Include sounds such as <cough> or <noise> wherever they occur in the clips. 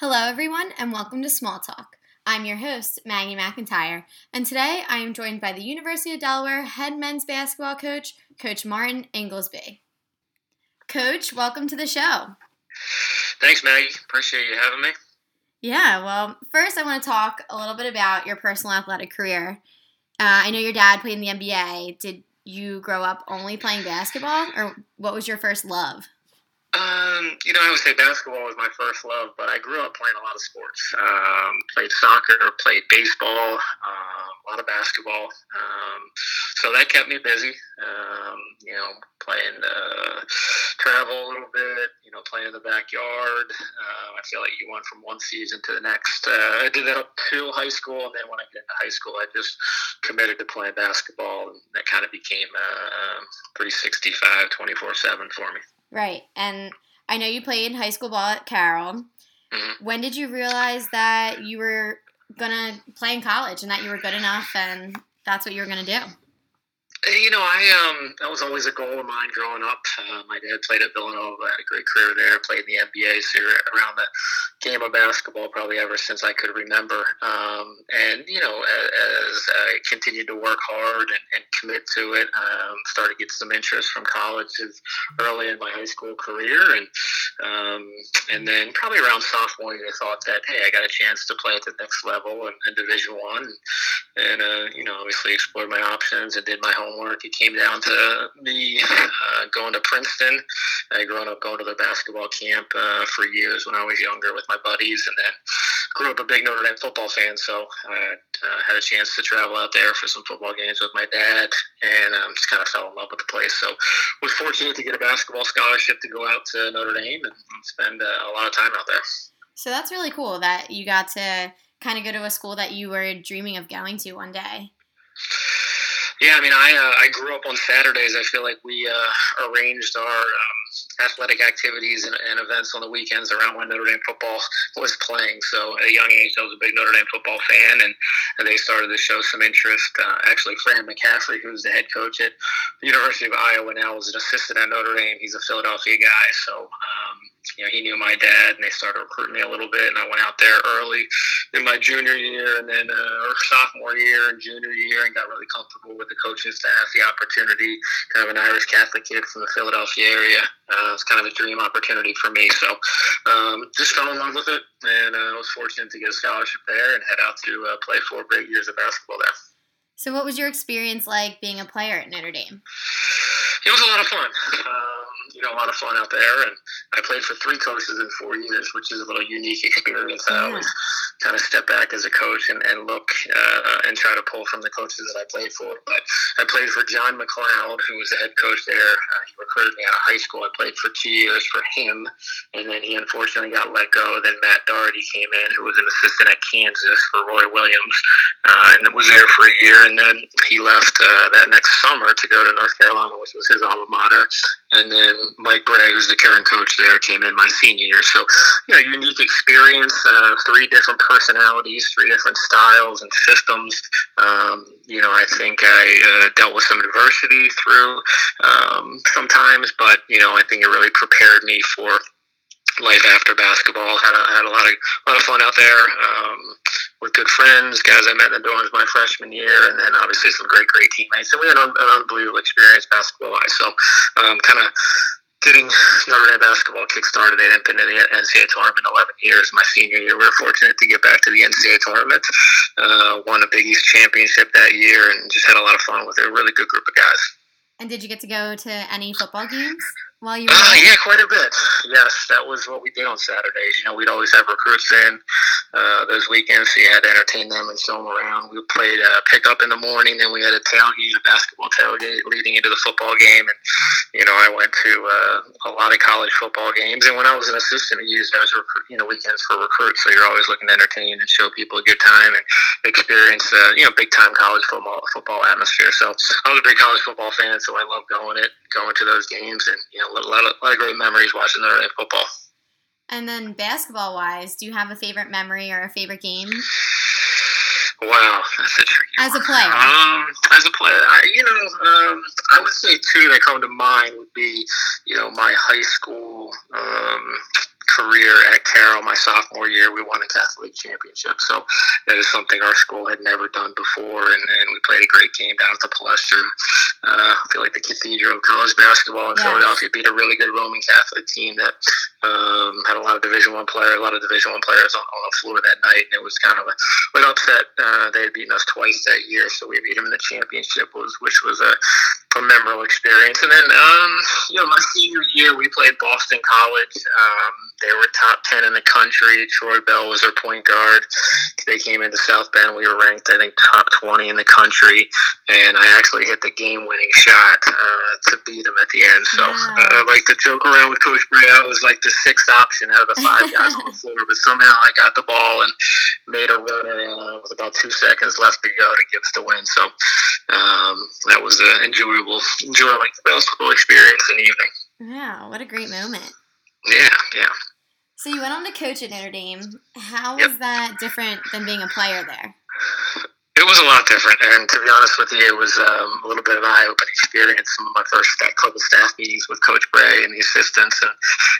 Hello, everyone, and welcome to Small Talk. I'm your host, Maggie McIntyre, and today I am joined by the University of Delaware head men's basketball coach, Coach Martin Ingelsby. Coach, welcome to the show. Thanks, Maggie. Appreciate you having me. Yeah, well, first I want to talk a little bit about your personal athletic career. Uh, I know your dad played in the NBA. Did you grow up only playing basketball, or what was your first love? Um, you know, I would say basketball was my first love, but I grew up playing a lot of sports. Um, played soccer, played baseball, uh, a lot of basketball. Um, so that kept me busy. Um, you know, playing uh, travel a little bit. You know, playing in the backyard. Uh, I feel like you went from one season to the next. Uh, I did that up to high school, and then when I get into high school, I just committed to playing basketball, and that kind of became uh, 365, 24 seven for me. Right. And I know you played high school ball at Carroll. Mm-hmm. When did you realize that you were going to play in college and that you were good enough and that's what you were going to do? You know, I um, that was always a goal of mine growing up. Uh, my dad played at Villanova, had a great career there. Played in the NBA, so around the game of basketball probably ever since I could remember. Um, and you know, as, as I continued to work hard and, and commit to it, um, started to get some interest from colleges early in my high school career, and um, and then probably around sophomore year, I thought that hey, I got a chance to play at the next level and, in Division One, and, uh, you know, obviously explored my options and did my homework. It came down to me uh, going to Princeton. I grown up going to the basketball camp uh, for years when I was younger with my buddies, and then grew up a big Notre Dame football fan. So I uh, had a chance to travel out there for some football games with my dad, and um, just kind of fell in love with the place. So was fortunate to get a basketball scholarship to go out to Notre Dame and spend uh, a lot of time out there. So that's really cool that you got to kind of go to a school that you were dreaming of going to one day. Yeah, I mean, I uh, I grew up on Saturdays. I feel like we uh, arranged our um, athletic activities and, and, events on the weekends around when Notre Dame football was playing. So at a young age, I was a big Notre Dame football fan, and, and they started to show some interest. Uh, actually, Fran McCaffery, who's the head coach at the University of Iowa now, is an assistant at Notre Dame. He's a Philadelphia guy, so um, you know he knew my dad, and they started recruiting me a little bit. And I went out there early in my junior year, and then uh, or sophomore year and junior year, and got really comfortable with the coaching staff, the opportunity. Kind of an Irish Catholic kid from the Philadelphia area. Uh, it's kind of a dream opportunity for me. So um, just fell in love with it, and uh, I was fortunate to get a scholarship there and head out to uh, play four great years of basketball there. So, what was your experience like being a player at Notre Dame? It was a lot of fun. Um, you know, a lot of fun out there, and I played for three coaches in four years, which is a little unique experience. Yeah. I always kind of step back as a coach and, and look uh, and try to pull from the coaches that I played for. But I played for John MacLeod, who was the head coach there. Uh, he recruited me out of high school. I played for two years for him, and then he unfortunately got let go. Then Matt Doherty came in, who was an assistant at Kansas for Roy Williams, uh, and was there for a year. And then he left uh, that next summer to go to North Carolina, which was his alma mater. And then Mike Brey, who's the current coach there, came in my senior year. So, you know, unique experience, uh, three different personalities, three different styles and systems. Um, you know, I think I uh, dealt with some adversity through um, sometimes, but, you know, I think it really prepared me for life after basketball. Had a, had a lot of a lot of fun out there um, with good friends, guys I met in the dorms my freshman year, and then obviously some great great teammates. And we had an, an unbelievable experience basketball wise. So um, kind of getting Notre Dame basketball kick-started. They hadn't been in the NCAA tournament in 11 years. My senior year, we were fortunate to get back to the NCAA tournament. Uh, won a Big East championship that year, and just had a lot of fun with it. A really good group of guys. And did you get to go to any football games? while you were? Uh, yeah, quite a bit. Yes, that was what we did on Saturdays. You know, we'd always have recruits in uh, those weekends, so you had to entertain them and show them around. We played uh, pickup in the morning, then we had a tailgate, a basketball tailgate leading into the football game. And, you know, I went to uh, a lot of college football games. And when I was an assistant, we used those, recruit, you know, weekends for recruits. So you're always looking to entertain and show people a good time and experience, uh, you know, big time college football football atmosphere. So I was a big college football fan, so I love going it, going to those games, and you know, a lot of, a lot of great memories watching Notre Dame football. And then basketball wise, do you have a favorite memory or a favorite game? Wow, that's a tricky. As a player, um, as a player, I, you know, um, I would say two that come to mind would be, you know, my high school um, career at Carroll, my sophomore year, we won a Catholic championship. So that is something our school had never done before, and, and we played a great game down at the Palestra. Uh, I feel like the Cathedral of college basketball in yes. Philadelphia beat a really good Roman Catholic team that um, had a lot of Division One players, a lot of Division One players on, on, the floor that night, and it was kind of a, an upset. Uh, they had beaten us twice that year, so we beat them in the championship, was which was a a memorable experience. And then, um, you know, my senior year, we played Boston College. Um, they were top 10 in the country. Troy Bell was their point guard. They came into South Bend. We were ranked, I think, top 20 in the country. And I actually hit the game winning shot uh, to beat them at the end. So wow. uh, I like to joke around with Coach Brey. I was like the sixth option out of the five <laughs> guys on the floor. But somehow I got the ball and made a runner uh, with about two seconds left to go to give us the win. So um, that was an enjoyable, enjoyable basketball experience in the evening. Wow, what a great moment. Yeah, yeah. So you went on to coach at Notre Dame. How yep. was that different than being a player there? It was a lot different, and to be honest with you, it was um, a little bit of an eye-opening experience. Some of my first club couple staff meetings with Coach Brey and the assistants, and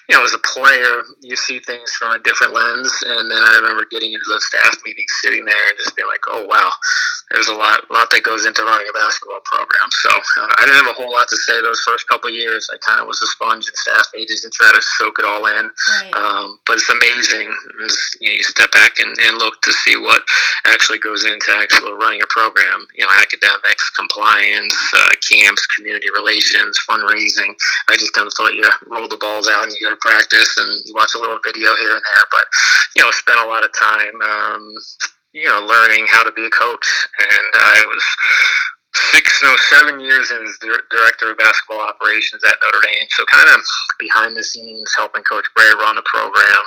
you know, as a player, you see things from a different lens. And then I remember getting into those staff meetings, sitting there, and just being like, "Oh wow, there's a lot, lot that goes into running a basketball program. So uh, I didn't have a whole lot to say those first couple of years. I kind of was a sponge in staff meetings and try to soak it all in. Right. Um, but it's amazing. It's, you, know, you step back and, and look to see what actually goes into actually running a program. You know, academics, compliance, uh, camps, community relations, fundraising. I just kind of thought you roll the balls out and you go to practice and you watch a little video here and there. But you know, spent a lot of time. Um, you know, learning how to be a coach. And I was no, seven years as director of basketball operations at Notre Dame. So kind of behind the scenes helping Coach Brey run the program.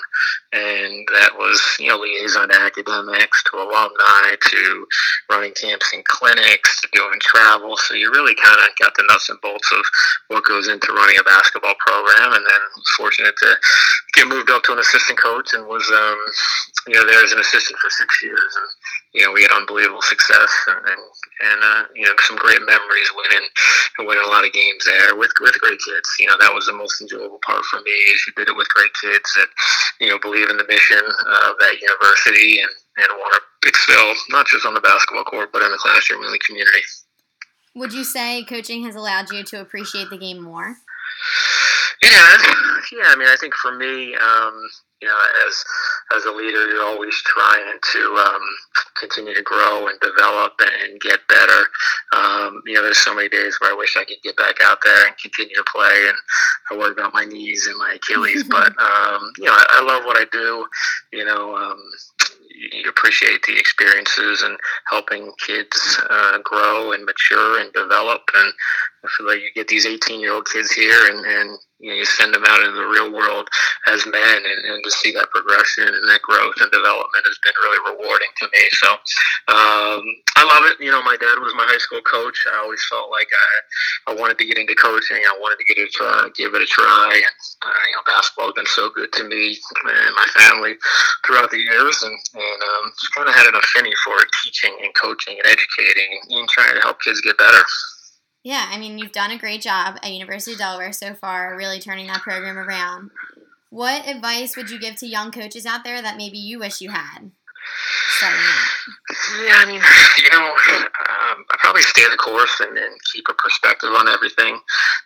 And that was, you know, liaison to academics, to alumni, to running camps and clinics, to doing travel. So you really kind of got the nuts and bolts of what goes into running a basketball program. And then was fortunate to get moved up to an assistant coach and was, um, you know, there as an assistant for six years. And, you know, we had unbelievable success and, and, and uh, you know, some great memories winning and winning a lot of games there with with great kids. You know, that was the most enjoyable part for me is you did it with great kids that, you know, believe in the mission of that university and, and want to excel, not just on the basketball court, but in the classroom and the community. Would you say coaching has allowed you to appreciate the game more? Yeah, yeah. I mean, I think for me, um, you know, as as a leader, you're always trying to um, continue to grow and develop and get better. Um, you know, there's so many days where I wish I could get back out there and continue to play, and I worry about my knees and my Achilles. <laughs> but um, you know, I, I love what I do. You know, um, you appreciate the experiences and helping kids uh, grow and mature and develop. And I feel like you get these 18 year old kids here and, and you, know, you send them out into the real world as men, and, and to see that progression and that growth and development has been really rewarding to me. So um, I love it. You know, my dad was my high school coach. I always felt like I, I wanted to get into coaching. I wanted to get it, uh, give it a try. And uh, you know, basketball has been so good to me and my family throughout the years, and, and um, just kind of had an affinity for teaching and coaching and educating and trying to help kids get better. Yeah, I mean, you've done a great job at University of Delaware so far, really turning that program around. What advice would you give to young coaches out there that maybe you wish you had? Yeah, I mean, you know, um, I probably stay the course and, and, keep a perspective on everything.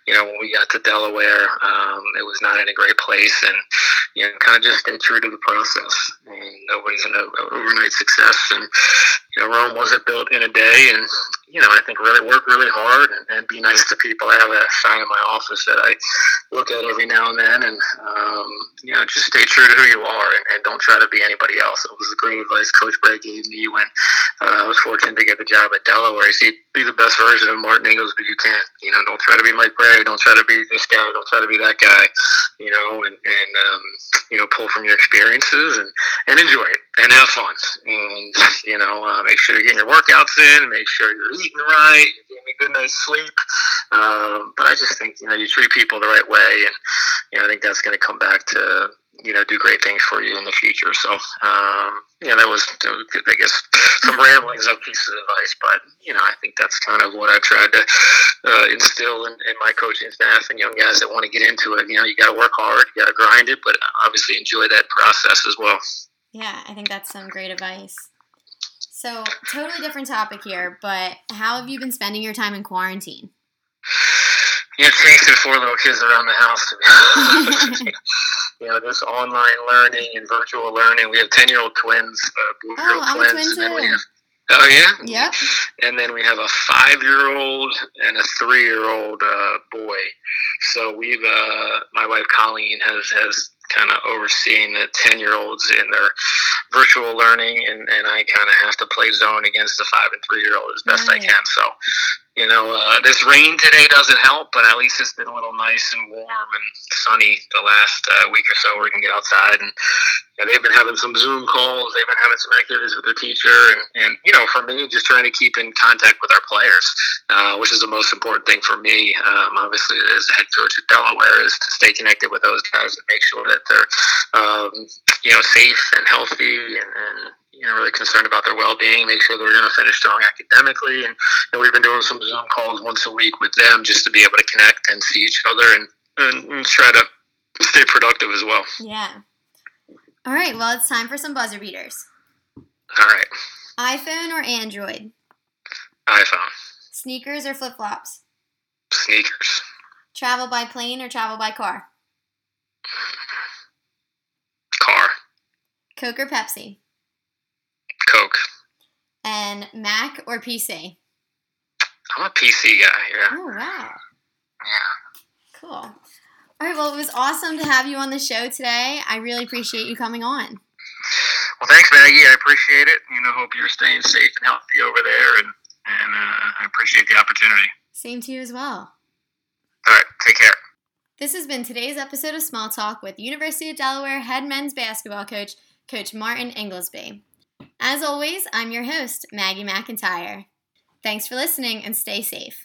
You know, when we got to Delaware, um, it was not in a great place, and you know, kind of just stay true to the process. And nobody's an overnight success, and you know, Rome wasn't built in a day, and you know, I think really work really hard and, and be nice to people. I have a sign in my office that I look at every now and then, and um, you know, just stay true to who you are and, and, don't try to be anybody else. It was great advice Coach Brey gave me when uh, I was fortunate to get the job at Delaware. He said, "Be the best version of Martin Ingelsby you can't. You know, don't try to be Mike Brey. Don't try to be this guy. Don't try to be that guy. You know, and and um, you know, pull from your experiences and and enjoy it and have fun. And you know, uh, make sure you're getting your workouts in. Make sure you're eating right. You're getting a good night's sleep. Um, but I just think you know you treat people the right way, and you know I think that's going to come back to you know do great things for you in the future. So um, yeah, that was I guess some ramblings of pieces of advice, but you know I think that's kind of what I tried to uh, instill in, in, my coaching staff and young guys that want to get into it. You know, you got to work hard, you got to grind it, but obviously enjoy that process as well. Yeah, I think that's some great advice. So, totally different topic here, but how have you been spending your time in quarantine? You know, chasing four little kids around the house. <laughs> <laughs> you know, this online learning and virtual learning. We have ten year old twins, uh, oh, I'm twins, twin and then we have Oh yeah. Yep. And then we have a five-year-old and a three-year-old uh, boy. So we've uh, my wife Colleen has has kind of overseeing the 10 year olds in their virtual learning and, and i kind of have to play zone against the five and three year old as best right. i can so you know, uh, this rain today doesn't help, but at least it's been a little nice and warm and sunny the last uh, week or so. We can get outside, and you know, they've been having some Zoom calls. They've been having some activities with their teacher, and, and you know, for me, just trying to keep in contact with our players, uh, which is the most important thing for me. Um, obviously, as head coach at Delaware, is to stay connected with those guys and make sure that they're, um, you know, safe and healthy and, and you know, really concerned about their well-being, make sure they're going to finish strong academically. And, and, we've been doing some Zoom calls once a week with them just to be able to connect and see each other and, and, and try to stay productive as well. Yeah. All right. Well, it's time for some buzzer beaters. All right. iPhone or Android? iPhone. Sneakers or flip flops? Sneakers. Travel by plane or travel by car? Car. Coke or Pepsi? Coke. And Mac or PC? I'm a PC guy, yeah. Oh, wow. Yeah. Cool. All right, well, it was awesome to have you on the show today. I really appreciate you coming on. Well, thanks, Maggie. I appreciate it. You know, hope you're staying safe and healthy over there, and, and uh, I appreciate the opportunity. Same to you as well. All right, take care. This has been today's episode of Small Talk with University of Delaware head men's basketball coach, Coach Martin Ingelsby. As always, I'm your host, Maggie McIntyre. Thanks for listening and stay safe.